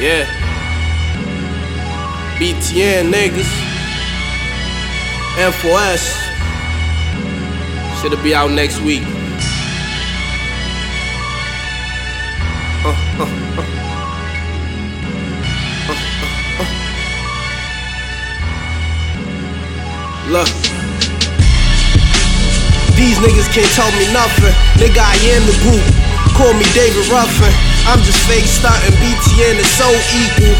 Yeah. BTN niggas. N4S. Should it be out next week? Look. These niggas can't tell me nothing. Nigga, I am the group. Call me David Ruffin. I'm just fake stunting. BTN is so equal.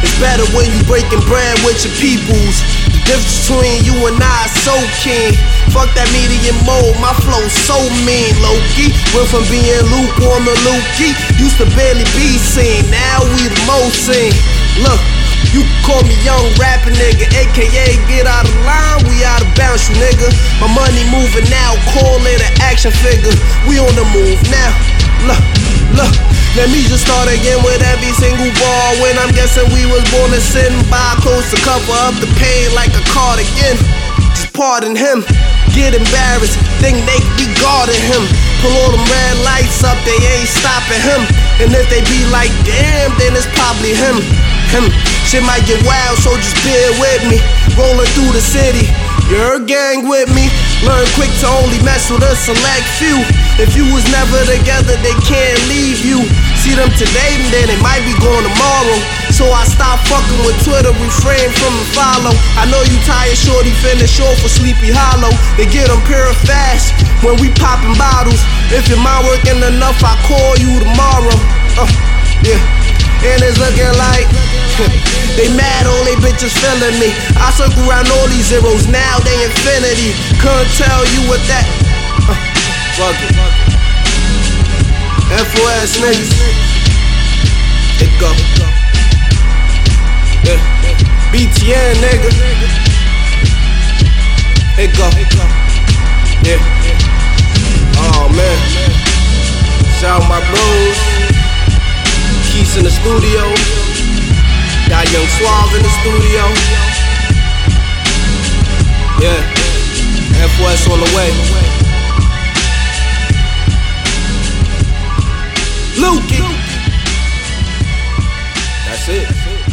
It's better when you breaking bread with your peoples. The difference between you and I is so keen. Fuck that medium mode, my flow so mean, Loki. Went from being lukewarm to Lukey. Used to barely be seen, now we the most seen. Look, you can call me young rapping nigga, aka get out of line, we out of bounds, you nigga. My money moving now, call it an action figure. We on the move now. Look. Let me just start again with every single ball. When I'm guessing we was born to sin by close to cover up the pain like a cardigan. Just pardon him, get embarrassed, think they be guarding him. Pull all them red lights up, they ain't stopping him. And if they be like, damn, then it's probably him. Him. Shit might get wild, so just bear with me. Rolling through the city, your gang with me. Learn quick to only mess with a select few. If you was never together, they can't leave you. See them today, and then they might be gone tomorrow. So I stop fucking with Twitter, refrain from the follow. I know you tired, shorty, finish off for Sleepy Hollow. They get them pure fast when we popping bottles. If your mind working enough, I call you tomorrow. Uh, yeah. And it's looking like bitches feeling me. I circle around all these zeros, now they infinity. Couldn't tell you what that. Uh, fuck it. FOS niggas. It go. Yeah. BTN nigga. It go. Yeah. Oh man. Shout out my bros. Keys in the studio. Got young Suave in the studio. Yeah, F West on the way. Luke. That's it. That's it.